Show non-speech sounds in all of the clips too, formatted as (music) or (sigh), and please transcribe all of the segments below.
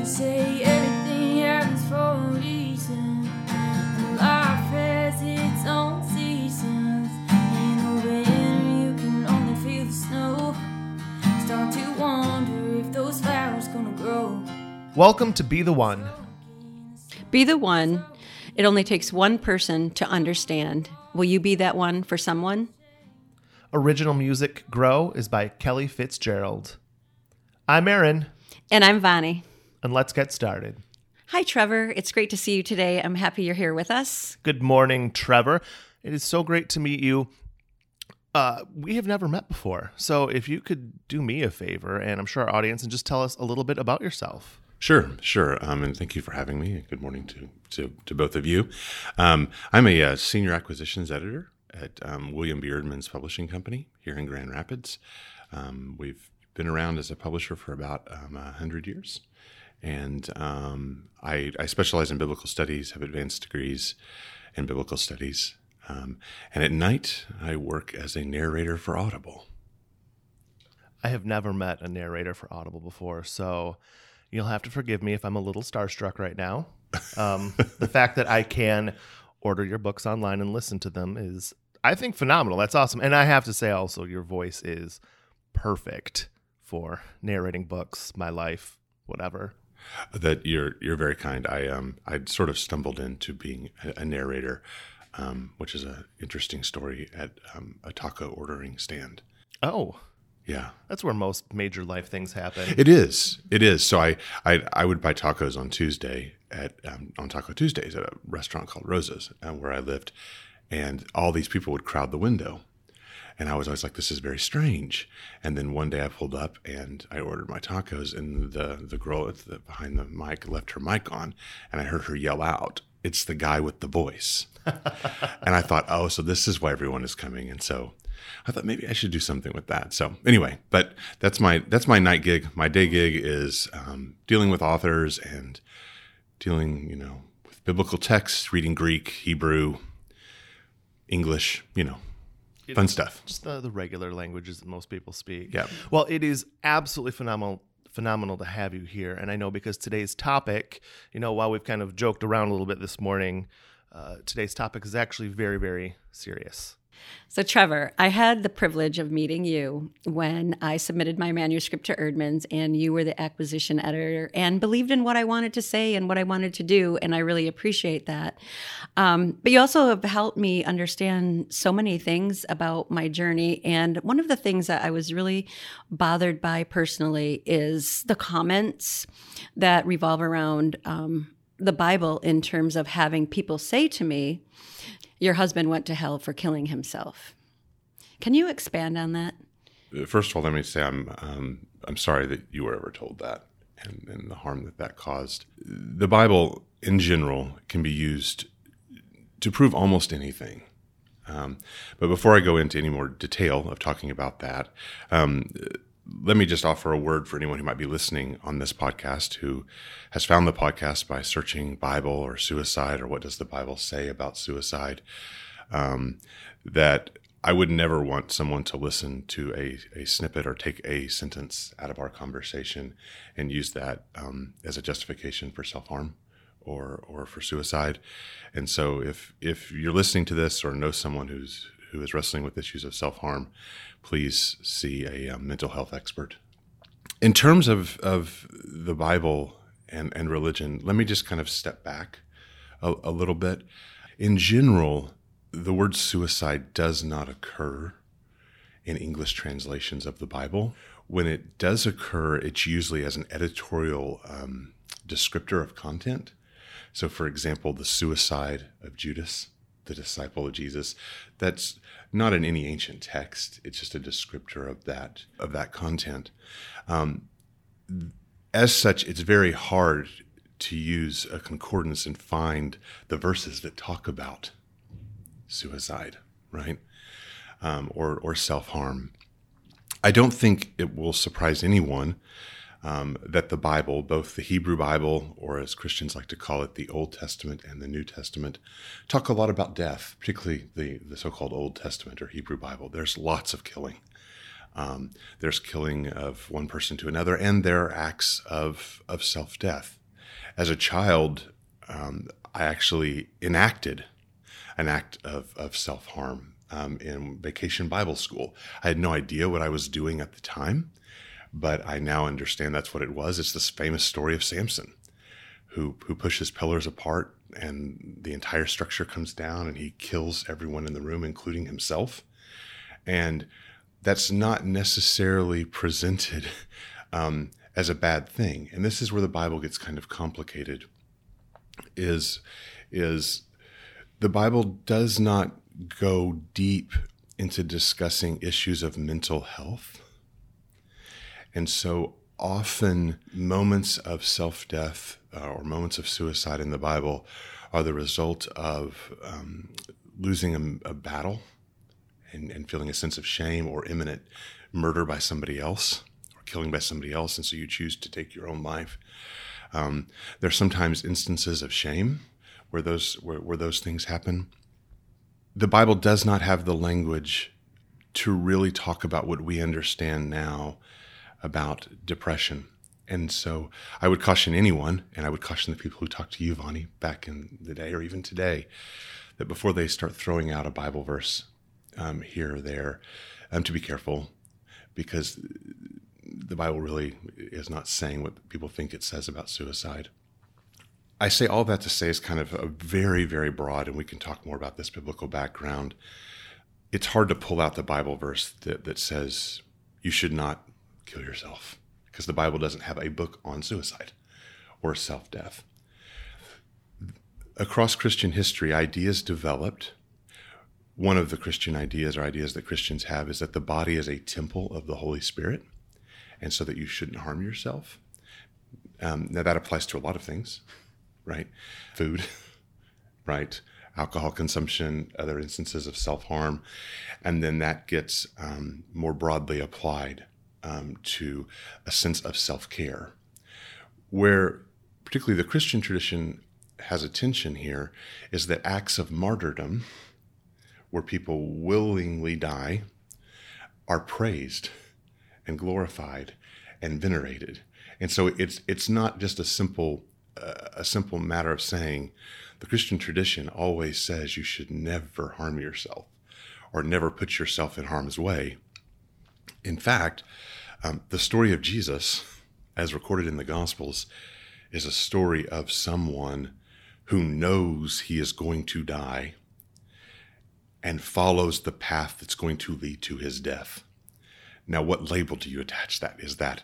They say everything happens for a reason. And life has its own seasons. In the winter, you can only feel the snow. Start to wonder if those flowers gonna grow. Welcome to Be the One. Be the one. It only takes one person to understand. Will you be that one for someone? Original music Grow is by Kelly Fitzgerald. I'm Aaron, And I'm Vonnie. And let's get started. Hi, Trevor. It's great to see you today. I'm happy you're here with us. Good morning, Trevor. It is so great to meet you. Uh, we have never met before, so if you could do me a favor, and I'm sure our audience, and just tell us a little bit about yourself. Sure, sure. Um, and thank you for having me. Good morning to to, to both of you. Um, I'm a uh, senior acquisitions editor at um, William B. Eerdmans Publishing Company here in Grand Rapids. Um, we've been around as a publisher for about um, a hundred years, and um, I, I specialize in biblical studies, have advanced degrees in biblical studies, um, and at night I work as a narrator for Audible. I have never met a narrator for Audible before, so you'll have to forgive me if I'm a little starstruck right now. Um, (laughs) the fact that I can order your books online and listen to them is, I think, phenomenal. That's awesome. And I have to say also, your voice is perfect for narrating books, my life, whatever. That you're you're very kind. I um I sort of stumbled into being a, a narrator, um, which is an interesting story at um, a taco ordering stand. Oh, Yeah, that's where most major life things happen. it is. It is. So I I, I would buy tacos on Tuesday at um, on Taco Tuesdays at a restaurant called Rosa's uh, where I lived, and all these people would crowd the window. And I was always like, "This is very strange." And then one day I pulled up and I ordered my tacos, and the the girl at the, behind the mic left her mic on, and I heard her yell out, "It's the guy with the voice!" (laughs) and I thought, "Oh, so this is why everyone is coming." And so I thought maybe I should do something with that. So anyway, but that's my that's my night gig. My day gig is um, dealing with authors and dealing, you know, with biblical texts, reading Greek, Hebrew, English, you know, fun stuff. just the, the regular languages that most people speak. Yeah. Well, it is absolutely phenomenal phenomenal to have you here. And I know because today's topic, you know, while we've kind of joked around a little bit this morning, uh, today's topic is actually very, very serious. So, Trevor, I had the privilege of meeting you when I submitted my manuscript to Eerdmans, and you were the acquisition editor and believed in what I wanted to say and what I wanted to do. And I really appreciate that. Um, but you also have helped me understand so many things about my journey. And one of the things that I was really bothered by personally is the comments that revolve around um, the Bible in terms of having people say to me, your husband went to hell for killing himself. Can you expand on that? First of all, let me say I'm um, I'm sorry that you were ever told that and, and the harm that that caused. The Bible, in general, can be used to prove almost anything. Um, but before I go into any more detail of talking about that, um, let me just offer a word for anyone who might be listening on this podcast who has found the podcast by searching Bible or suicide or what does the Bible say about suicide. Um, that I would never want someone to listen to a, a snippet or take a sentence out of our conversation and use that um, as a justification for self harm or or for suicide. And so, if if you're listening to this or know someone who's who is wrestling with issues of self harm, please see a um, mental health expert. In terms of of the Bible and and religion, let me just kind of step back a, a little bit. In general, the word suicide does not occur in English translations of the Bible. When it does occur, it's usually as an editorial um, descriptor of content. So, for example, the suicide of Judas, the disciple of Jesus, that's not in any ancient text. It's just a descriptor of that of that content. Um, as such, it's very hard to use a concordance and find the verses that talk about suicide, right? Um, or or self harm. I don't think it will surprise anyone um, that the Bible, both the Hebrew Bible, or as Christians like to call it, the Old Testament and the New Testament, talk a lot about death, particularly the, the so called Old Testament or Hebrew Bible. There's lots of killing. Um, there's killing of one person to another, and there are acts of of self death. As a child, um, I actually enacted an act of of self harm um, in vacation Bible school. I had no idea what I was doing at the time, but I now understand that's what it was. It's this famous story of Samson, who who pushes pillars apart and the entire structure comes down, and he kills everyone in the room, including himself. And that's not necessarily presented (laughs) um, as a bad thing. And this is where the Bible gets kind of complicated. Is is the Bible does not go deep into discussing issues of mental health. And so often moments of self death uh, or moments of suicide in the Bible are the result of um, losing a, a battle and, and, feeling a sense of shame or imminent murder by somebody else or killing by somebody else. And so you choose to take your own life. Um, there are sometimes instances of shame where those, where, where those things happen the Bible does not have the language to really talk about what we understand now about depression. And so I would caution anyone, and I would caution the people who talked to you, Vonnie, back in the day or even today, that before they start throwing out a Bible verse um, here or there, um, to be careful because the Bible really is not saying what people think it says about suicide. I say all that to say is kind of a very, very broad, and we can talk more about this biblical background. It's hard to pull out the Bible verse that, that says you should not kill yourself because the Bible doesn't have a book on suicide or self death. Across Christian history, ideas developed. One of the Christian ideas or ideas that Christians have is that the body is a temple of the Holy Spirit, and so that you shouldn't harm yourself. Um, now, that applies to a lot of things right? Food, (laughs) right? Alcohol consumption, other instances of self harm. And then that gets um, more broadly applied um, to a sense of self care, where particularly the Christian tradition has a tension here is that acts of martyrdom, where people willingly die, are praised and glorified and venerated. And so it's it's not just a simple a simple matter of saying the Christian tradition always says you should never harm yourself or never put yourself in harm's way. In fact, um, the story of Jesus, as recorded in the Gospels, is a story of someone who knows he is going to die and follows the path that's going to lead to his death. Now, what label do you attach that? Is that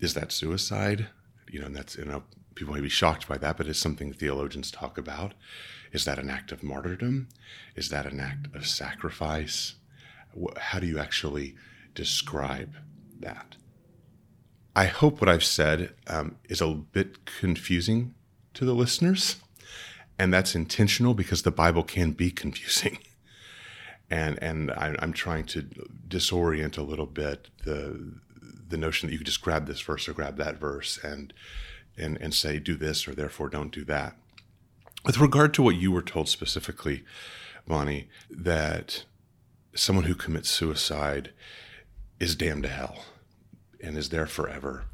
is that suicide? You know, and that's you know people may be shocked by that, but it's something theologians talk about. Is that an act of martyrdom? Is that an act of sacrifice? How do you actually describe that? I hope what I've said um, is a bit confusing to the listeners, and that's intentional because the Bible can be confusing. (laughs) And and I, I'm trying to disorient a little bit the the notion that you could just grab this verse or grab that verse and and, and say, do this or therefore don't do that. With regard to what you were told specifically, Vonnie, that someone who commits suicide is damned to hell and is there forever.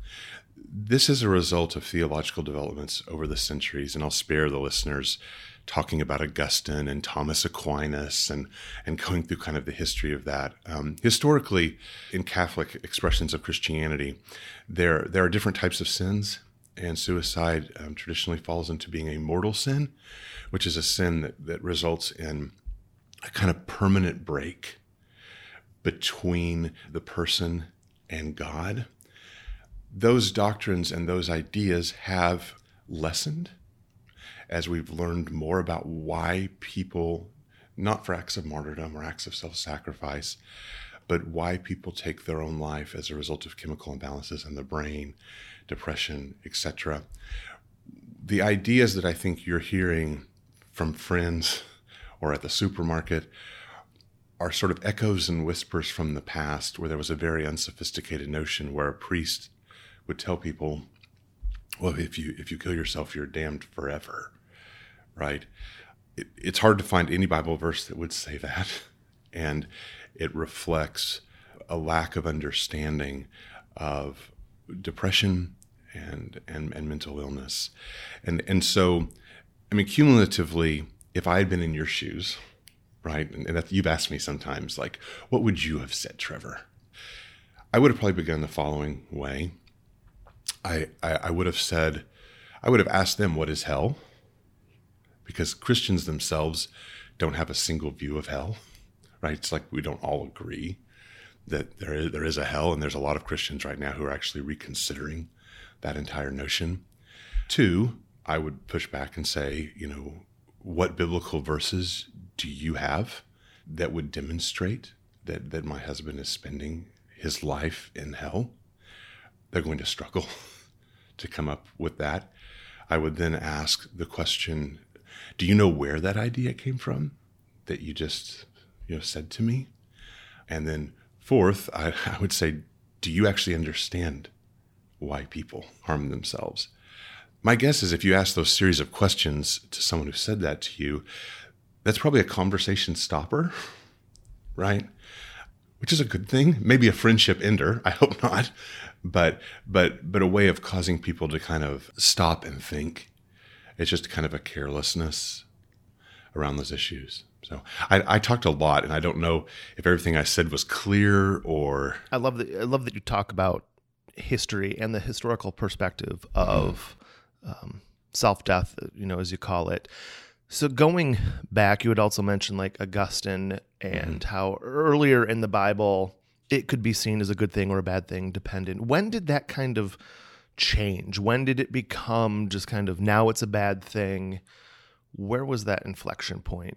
This is a result of theological developments over the centuries, and I'll spare the listeners talking about Augustine and Thomas Aquinas and, and going through kind of the history of that. Um, historically, in Catholic expressions of Christianity, there, there are different types of sins and suicide um, traditionally falls into being a mortal sin, which is a sin that, that results in a kind of permanent break between the person and God. Those doctrines and those ideas have lessened as we've learned more about why people, not for acts of martyrdom or acts of self sacrifice, but why people take their own life as a result of chemical imbalances in the brain depression, etc. The ideas that I think you're hearing from friends or at the supermarket are sort of echoes and whispers from the past where there was a very unsophisticated notion where a priest would tell people, well, if you if you kill yourself, you're damned forever, right? It, it's hard to find any Bible verse that would say that, (laughs) and it reflects a lack of understanding of depression and, and, and mental illness. And, and so, I mean, cumulatively, if I had been in your shoes, right, and, and you've asked me sometimes, like, what would you have said, Trevor? I would have probably begun the following way. I, I, I would have said, I would have asked them, what is hell? Because Christians themselves don't have a single view of hell, right? It's like we don't all agree that there is, there is a hell, and there's a lot of Christians right now who are actually reconsidering that entire notion. Two, I would push back and say, you know, what biblical verses do you have that would demonstrate that, that my husband is spending his life in hell? They're going to struggle (laughs) to come up with that. I would then ask the question Do you know where that idea came from that you just you know said to me? And then fourth, I, (laughs) I would say, Do you actually understand why people harm themselves? My guess is if you ask those series of questions to someone who said that to you, that's probably a conversation stopper, right? Which is a good thing. Maybe a friendship ender. I hope not. But but but a way of causing people to kind of stop and think. It's just kind of a carelessness around those issues. So I, I talked a lot, and I don't know if everything I said was clear or. I love that. I love that you talk about history and the historical perspective of um, self death, you know, as you call it. So going back, you had also mentioned like Augustine and how earlier in the Bible it could be seen as a good thing or a bad thing, dependent. When did that kind of change? When did it become just kind of now it's a bad thing? Where was that inflection point?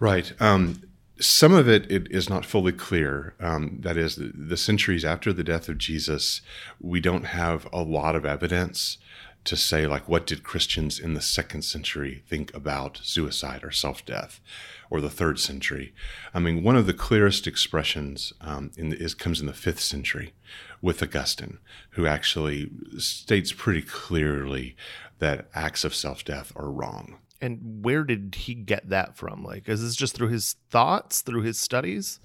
Right. Um, some of it, it is not fully clear. Um, that is, the, the centuries after the death of Jesus, we don't have a lot of evidence to say, like, what did Christians in the second century think about suicide or self death, or the third century? I mean, one of the clearest expressions um, in the, is comes in the fifth century with Augustine, who actually states pretty clearly that acts of self death are wrong. And where did he get that from? Like, is this just through his thoughts, through his studies? (laughs) (laughs)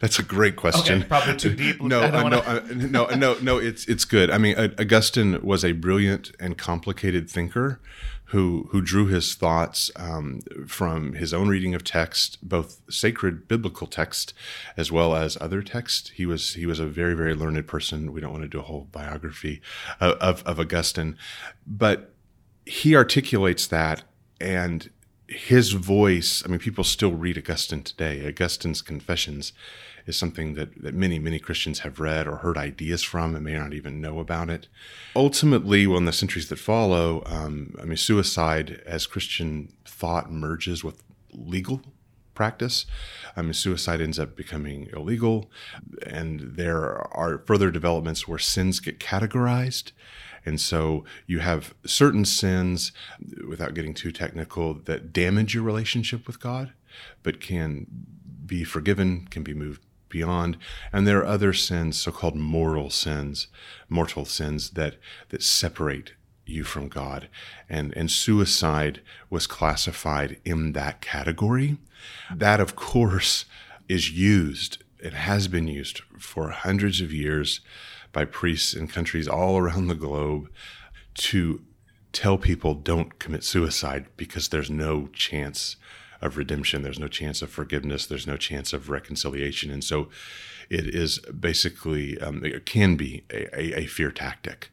That's a great question. Okay, probably too deep. No, uh, no, wanna- uh, no, no, no. It's it's good. I mean, uh, Augustine was a brilliant and complicated thinker, who who drew his thoughts um, from his own reading of text, both sacred biblical text as well as other text. He was he was a very very learned person. We don't want to do a whole biography of, of, of Augustine, but he articulates that and his voice i mean people still read augustine today augustine's confessions is something that, that many many christians have read or heard ideas from and may not even know about it ultimately well in the centuries that follow um, i mean suicide as christian thought merges with legal practice. I mean, suicide ends up becoming illegal, and there are further developments where sins get categorized. And so you have certain sins, without getting too technical, that damage your relationship with God, but can be forgiven, can be moved beyond. And there are other sins, so-called moral sins, mortal sins that that separate you from God. And and suicide was classified in that category. That of course is used, it has been used for hundreds of years by priests in countries all around the globe to tell people don't commit suicide because there's no chance of redemption, there's no chance of forgiveness, there's no chance of reconciliation. And so it is basically, um, it can be a, a, a fear tactic.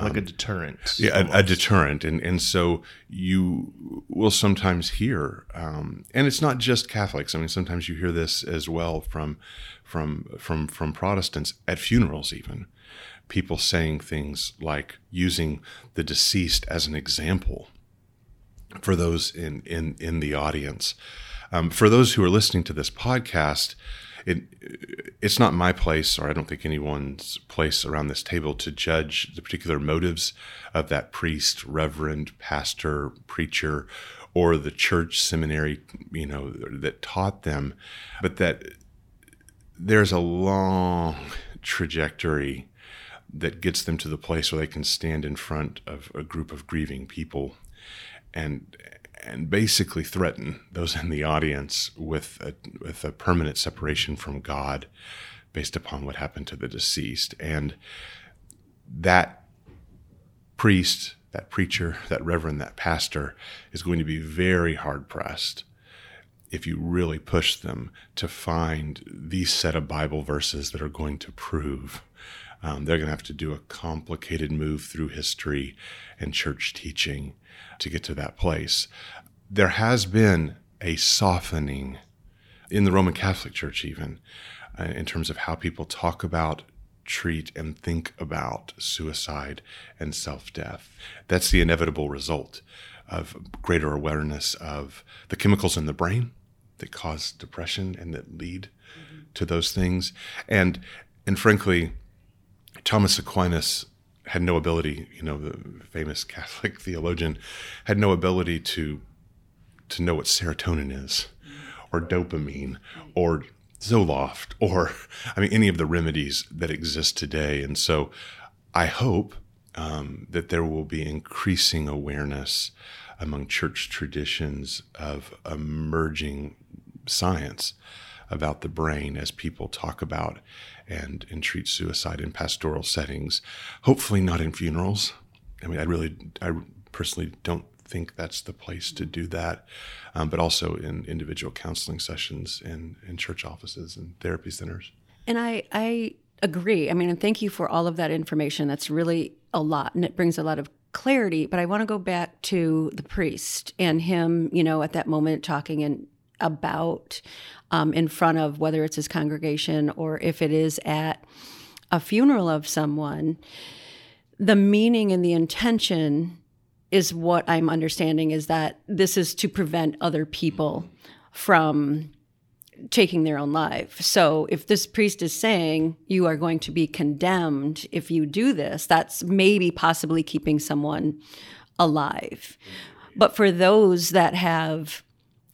Like a deterrent. Yeah, a, a deterrent, and and so you will sometimes hear, um, and it's not just Catholics. I mean, sometimes you hear this as well from from from from Protestants at funerals, even people saying things like using the deceased as an example for those in in in the audience. Um, for those who are listening to this podcast, it it's not my place, or I don't think anyone's place around this table to judge the particular motives of that priest, reverend, pastor, preacher, or the church seminary, you know, that taught them, but that there's a long trajectory that gets them to the place where they can stand in front of a group of grieving people. And and basically threaten those in the audience with a, with a permanent separation from God based upon what happened to the deceased. And that priest, that preacher, that reverend, that pastor is going to be very hard pressed if you really push them to find these set of Bible verses that are going to prove. Um, they're going to have to do a complicated move through history and church teaching to get to that place. There has been a softening in the Roman Catholic Church, even uh, in terms of how people talk about, treat, and think about suicide and self death. That's the inevitable result of greater awareness of the chemicals in the brain that cause depression and that lead mm-hmm. to those things. And and frankly, Thomas Aquinas had no ability, you know, the famous Catholic theologian had no ability to to know what serotonin is or dopamine or Zoloft or I mean any of the remedies that exist today. And so I hope um, that there will be increasing awareness among church traditions of emerging science about the brain as people talk about and, and treat suicide in pastoral settings. Hopefully, not in funerals. I mean, I really, I personally don't think that's the place to do that, um, but also in individual counseling sessions in, in church offices and therapy centers. And I, I agree. I mean, and thank you for all of that information. That's really a lot, and it brings a lot of clarity. But I want to go back to the priest and him, you know, at that moment talking and about um, in front of whether it's his congregation or if it is at a funeral of someone, the meaning and the intention is what I'm understanding is that this is to prevent other people from taking their own life. So if this priest is saying you are going to be condemned if you do this, that's maybe possibly keeping someone alive. But for those that have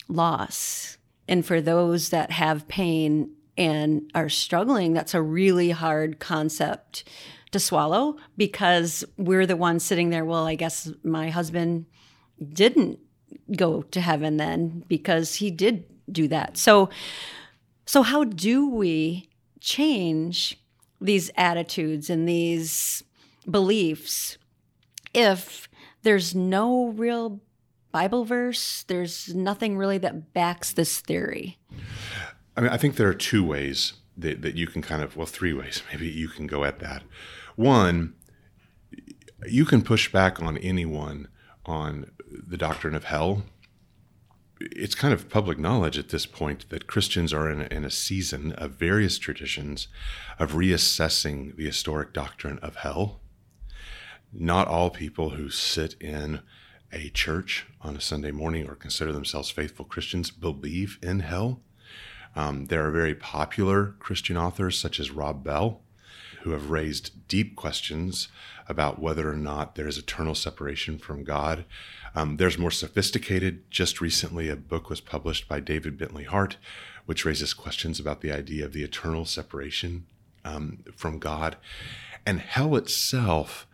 loss. And for those that have pain and are struggling, that's a really hard concept to swallow because we're the ones sitting there. Well, I guess my husband didn't go to heaven then because he did do that. So, so how do we change these attitudes and these beliefs if there's no real Bible verse. There's nothing really that backs this theory. I mean, I think there are two ways that, that you can kind of, well, three ways (laughs) maybe you can go at that. One, you can push back on anyone on the doctrine of hell. It's kind of public knowledge at this point that Christians are in a, in a season of various traditions of reassessing the historic doctrine of hell. Not all people who sit in a church on a Sunday morning or consider themselves faithful Christians believe in hell. Um, there are very popular Christian authors such as Rob Bell who have raised deep questions about whether or not there is eternal separation from God. Um, there's more sophisticated. Just recently, a book was published by David Bentley Hart, which raises questions about the idea of the eternal separation um, from God. And hell itself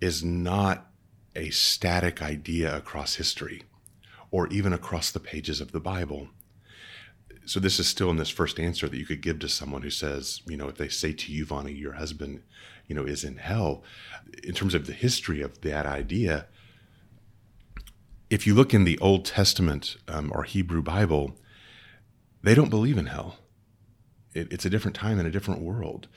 is not a static idea across history or even across the pages of the Bible. So this is still in this first answer that you could give to someone who says, you know, if they say to you, Vonnie, your husband, you know, is in hell, in terms of the history of that idea, if you look in the Old Testament um, or Hebrew Bible, they don't believe in hell. It, it's a different time and a different world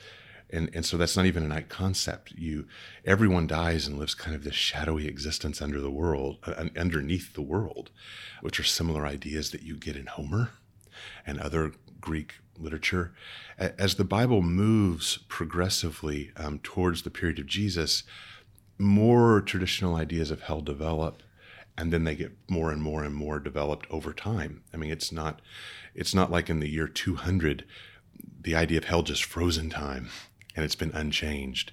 and and so that's not even a concept. You everyone dies and lives kind of this shadowy existence under the world uh, underneath the world which are similar ideas that you get in homer and other greek literature. As the bible moves progressively um, towards the period of jesus more traditional ideas of hell develop and then they get more and more and more developed over time. I mean it's not it's not like in the year 200 the idea of hell just frozen time and it's been unchanged.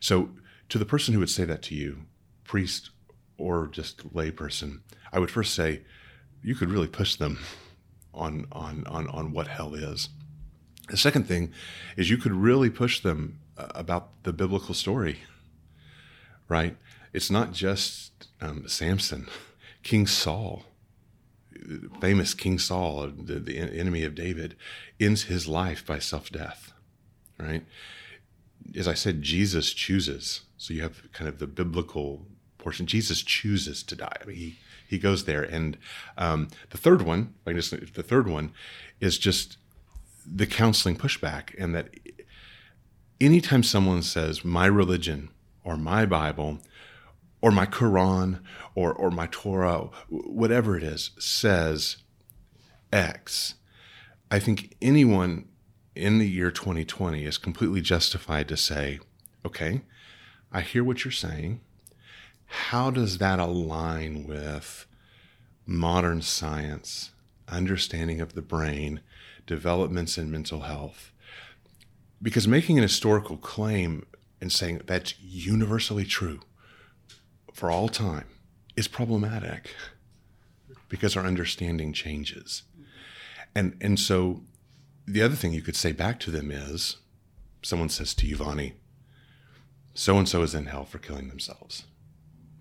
So, to the person who would say that to you, priest or just layperson, I would first say you could really push them on on on on what hell is. The second thing is you could really push them uh, about the biblical story. Right? It's not just um, Samson, King Saul famous King Saul, the, the enemy of David, ends his life by self death, right? As I said, Jesus chooses. So you have kind of the biblical portion. Jesus chooses to die. I mean, he, he goes there. And um, the third one, I just, the third one is just the counseling pushback, and that anytime someone says, my religion or my Bible or my Quran or, or my Torah, whatever it is, says X, I think anyone in the year 2020 is completely justified to say, okay, I hear what you're saying. How does that align with modern science, understanding of the brain, developments in mental health? Because making an historical claim and saying that's universally true for all time is problematic because our understanding changes. And and so the other thing you could say back to them is someone says to you, Vonnie, so and so is in hell for killing themselves.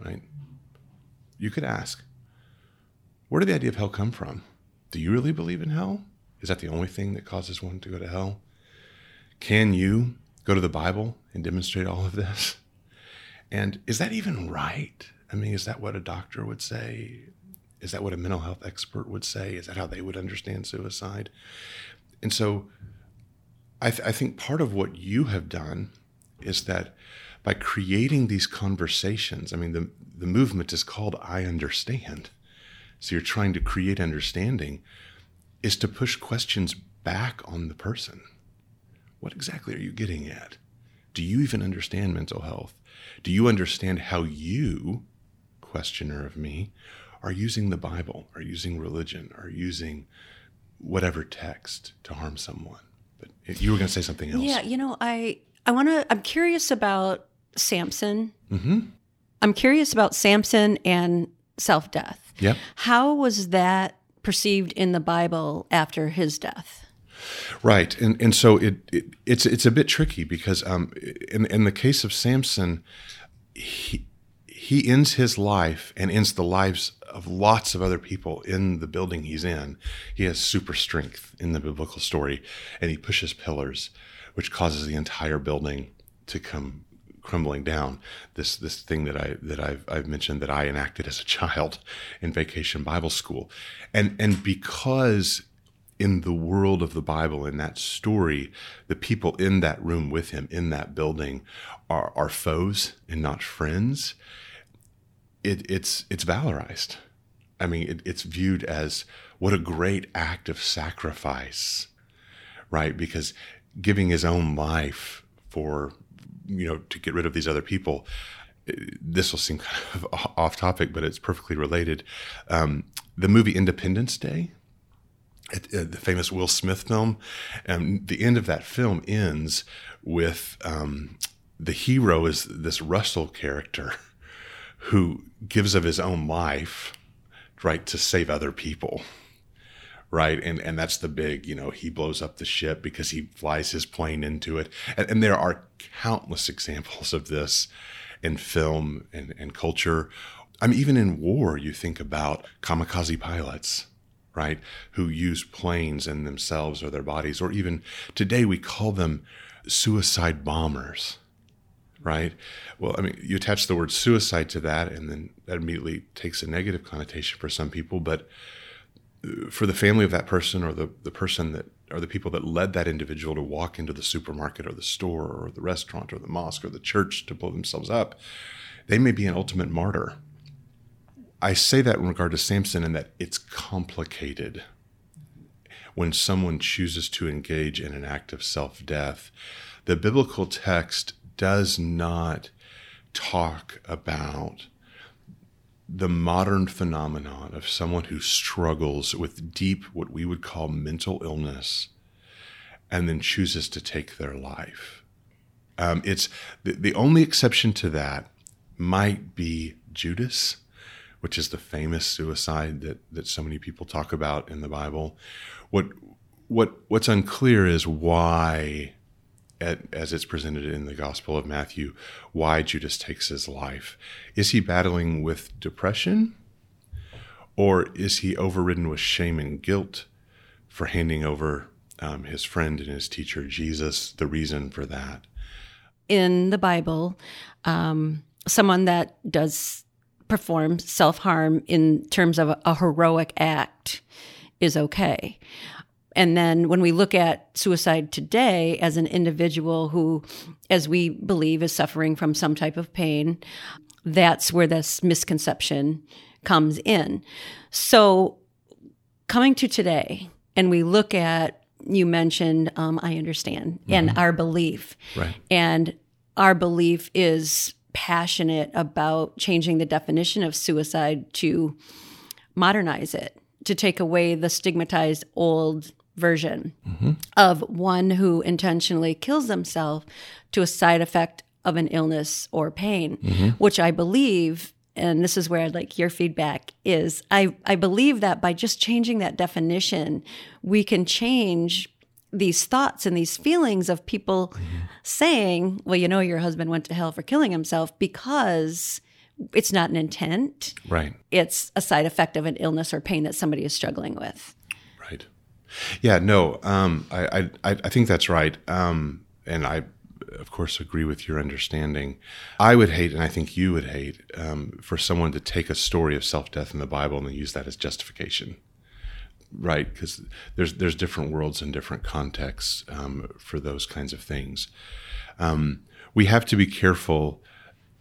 Right? You could ask, where did the idea of hell come from? Do you really believe in hell? Is that the only thing that causes one to go to hell? Can you go to the Bible and demonstrate all of this? And is that even right? I mean, is that what a doctor would say? Is that what a mental health expert would say? Is that how they would understand suicide? And so I, th- I think part of what you have done is that by creating these conversations, I mean, the, the movement is called I Understand. So you're trying to create understanding, is to push questions back on the person. What exactly are you getting at? Do you even understand mental health? Do you understand how you, questioner of me, are using the Bible, are using religion, are using whatever text to harm someone? But you were going to say something else. Yeah, you know, I I want to. I'm curious about Samson. Mm-hmm. I'm curious about Samson and self death. Yeah. How was that perceived in the Bible after his death? Right, and and so it, it it's it's a bit tricky because um in in the case of Samson, he he ends his life and ends the lives of lots of other people in the building he's in. He has super strength in the biblical story, and he pushes pillars, which causes the entire building to come crumbling down. This this thing that I that I've I've mentioned that I enacted as a child in Vacation Bible School, and and because in the world of the Bible, in that story, the people in that room with him, in that building, are, are foes and not friends. It, it's it's valorized. I mean, it, it's viewed as what a great act of sacrifice, right? Because giving his own life for you know to get rid of these other people. This will seem (laughs) kind of off topic, but it's perfectly related. Um, the movie Independence Day the famous Will Smith film. And the end of that film ends with um, the hero is this Russell character (laughs) who gives of his own life, right, to save other people. Right. And and that's the big, you know, he blows up the ship because he flies his plane into it. And, and there are countless (laughs) examples of this in film and, and culture. I mean, even in war, you think about kamikaze pilots right? Who use planes in themselves or their bodies, or even today we call them suicide bombers, right? Well, I mean, you attach the word suicide to that, and then that immediately takes a negative connotation for some people. But uh, for the family of that person, or the, the person that, or the people that led that individual to walk into the supermarket or the store or the restaurant or the mosque or the church to blow themselves up, they may be an ultimate martyr I say that in regard to Samson in that it's complicated. When someone chooses to engage in an act of self death, the biblical text does not talk about the modern phenomenon of someone who struggles with deep, what we would call mental illness, and then chooses to take their life. Um, it's the, the only exception to that might be Judas which is the famous suicide that that so many people talk about in the Bible. What what what's unclear is why at, as it's presented in the Gospel of Matthew, why Judas takes his life. Is he battling with depression? Or is he overridden with shame and guilt for handing over um, his friend and his teacher, Jesus, the reason for that? In the Bible, um, someone that does perform self harm in terms of a, a heroic act is okay. And then when we look at suicide today as an individual who, as we believe, is suffering from some type of pain, that's where this misconception comes in. So, coming to today, and we look at, you mentioned, um, I understand, and our belief. Right. And our belief is passionate about changing the definition of suicide to modernize it, to take away the stigmatized old version mm-hmm. of one who intentionally kills themselves to a side effect of an illness or pain, mm-hmm. which I believe, and this is where I'd like your feedback, is I, I believe that by just changing that definition, we can change these thoughts and these feelings of people mm-hmm. saying, well, you know, your husband went to hell for killing himself because it's not an intent. Right. It's a side effect of an illness or pain that somebody is struggling with. Yeah. No. Um, I, I I think that's right. Um, and I, of course, agree with your understanding. I would hate, and I think you would hate, um, for someone to take a story of self-death in the Bible and use that as justification. Right, because there's there's different worlds and different contexts um, for those kinds of things. Um, we have to be careful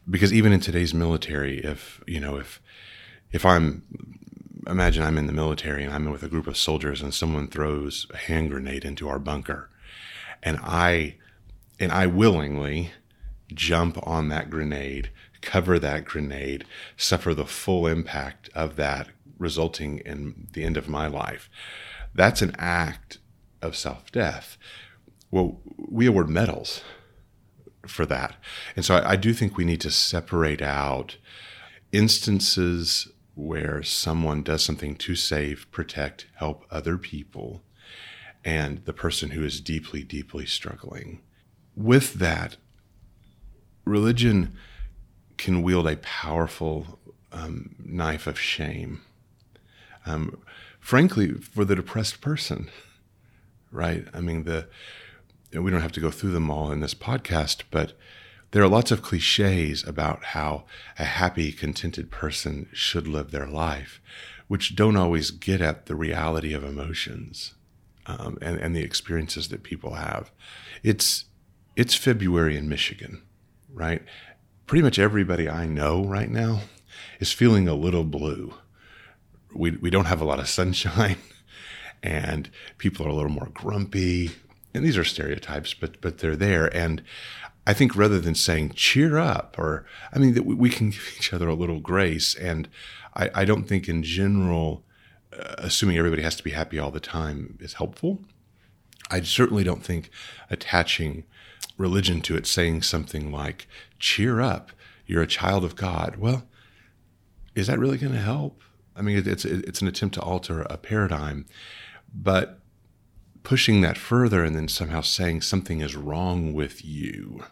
because even in today's military, if you know if if I'm imagine I'm in the military and I'm with a group of soldiers and someone throws a hand grenade into our bunker and I and I willingly jump on that grenade, cover that grenade, suffer the full impact of that resulting in the end of my life. That's an act of self-death. Well, we award medals for that. And so I, I do think we need to separate out instances where someone does something to save, protect, help other people, and the person who is deeply, deeply struggling. With that, religion can wield a powerful um, knife of shame. Um, frankly, for the depressed person, right? I mean, the we don't have to go through them all in this podcast, but there are lots of cliches about how a happy, contented person should live their life, which don't always get at the reality of emotions um, and, and the experiences that people have. It's it's February in Michigan, right? Pretty much everybody I know right now is feeling a little blue. We we don't have a lot of sunshine, (laughs) and people are a little more grumpy. And these are stereotypes, but but they're there. And I think rather than saying cheer up, or I mean that we, can give (laughs) each other a little grace. And I, I don't think in general, uh, assuming everybody has to be happy all the time is helpful. I certainly don't think attaching religion to it, saying something like cheer up, you're a child of God. Well, is that really going to help? I mean, it's it's an attempt to alter a paradigm, but pushing that further and then somehow saying something is wrong with you,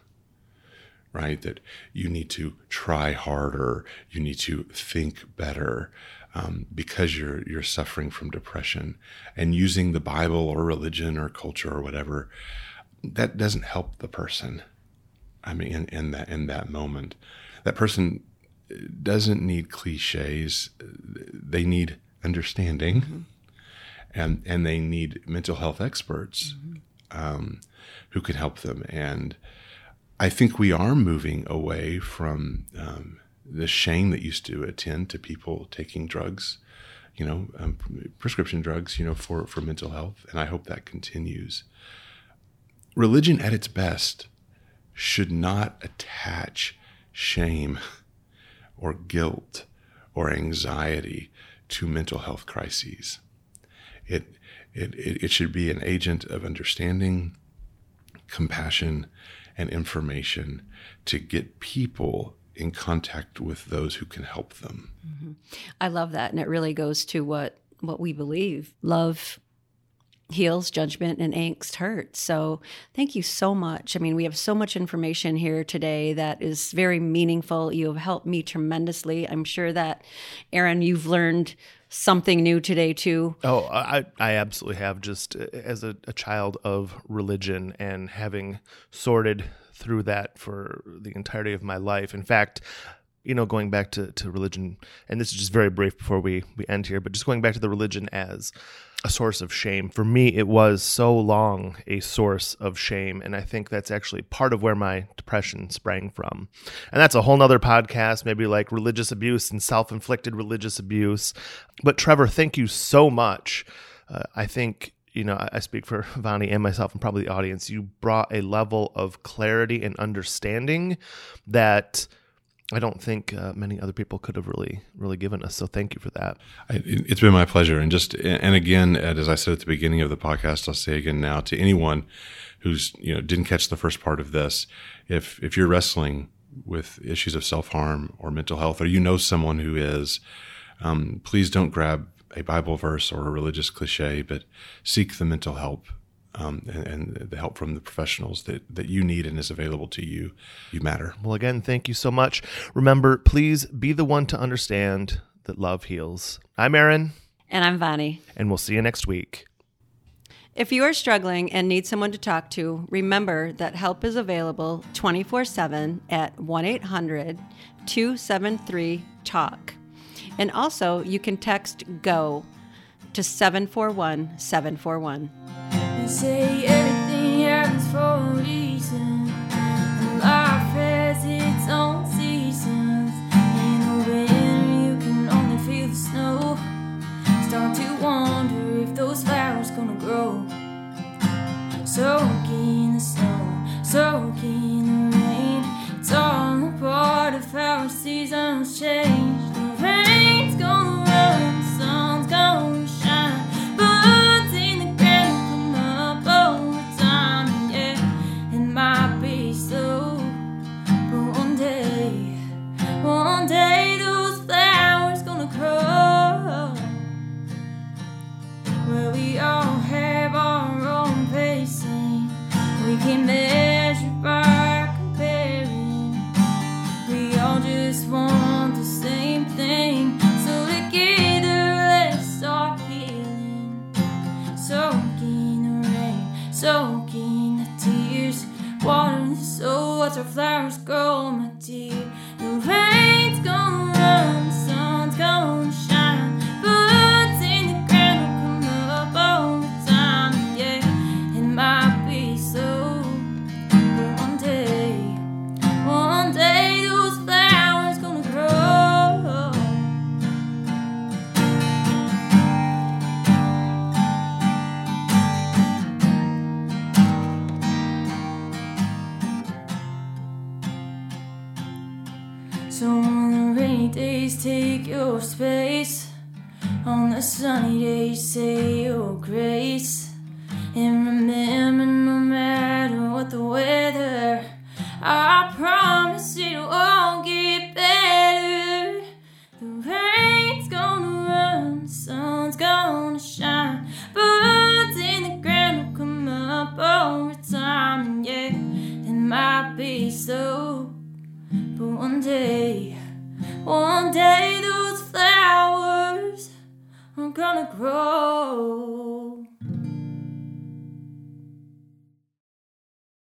right? That you need to try harder, you need to think better um, because you're you're suffering from depression, and using the Bible or religion or culture or whatever that doesn't help the person. I mean, in, in that in that moment, that person doesn't need cliches. They need understanding, mm-hmm. and and they need mental health experts mm-hmm. um, who can help them. And I think we are moving away from um, the shame that used to attend to people taking drugs, you know, um, prescription drugs, you know, for for mental health. And I hope that continues. Religion at its best should not attach shame or guilt or anxiety to mental health crises. It, it, it should be an agent of understanding, compassion, and information to get people in contact with those who can help them. Mm-hmm. I love that. And it really goes to what, what we believe love heals, judgment, and angst hurts. So thank you so much. I mean, we have so much information here today that is very meaningful. You have helped me tremendously. I'm sure that, Aaron, you've learned something new today too. Oh, I, I absolutely have. Just uh, as a, a child of religion and having sorted through that for the entirety of my life. In fact, you know, going back to, to religion, and this is just very brief before we, we end here, but just going back to the religion as a source of shame. For me, it was so long a source of shame. And I think that's actually part of where my depression sprang from. And that's a whole nother podcast, maybe like religious abuse and self inflicted religious abuse. But Trevor, thank you so much. Uh, I think you know, I speak for (laughs) Vonnie and myself and probably the audience. You brought a level of clarity and understanding that I don't think uh, many other people could have really, really given us. So thank you for that. It's been my pleasure. And just, and again, as I said at the beginning of the podcast, I'll say again now to anyone who's, you know, didn't catch the first part of this, if, if you're wrestling with issues of self harm or mental health, or you know someone who is, um, please don't grab a Bible verse or a religious cliche, but seek the mental help um, and, and, the help from the professionals that, that you need and is available to you. You matter. Well, again, thank you so much. Remember, please be the one to understand that love heals. I'm Aaron. And I'm Vonnie. And we'll see you next week. If you are struggling and need someone to talk to, remember that help is available 24 7 at 1 800 273 TALK. And also, you can text GO to 741 741 say everything happens for a reason. life has its own seasons. In the winter, you can only feel the snow. Start to wonder if those flowers gonna grow.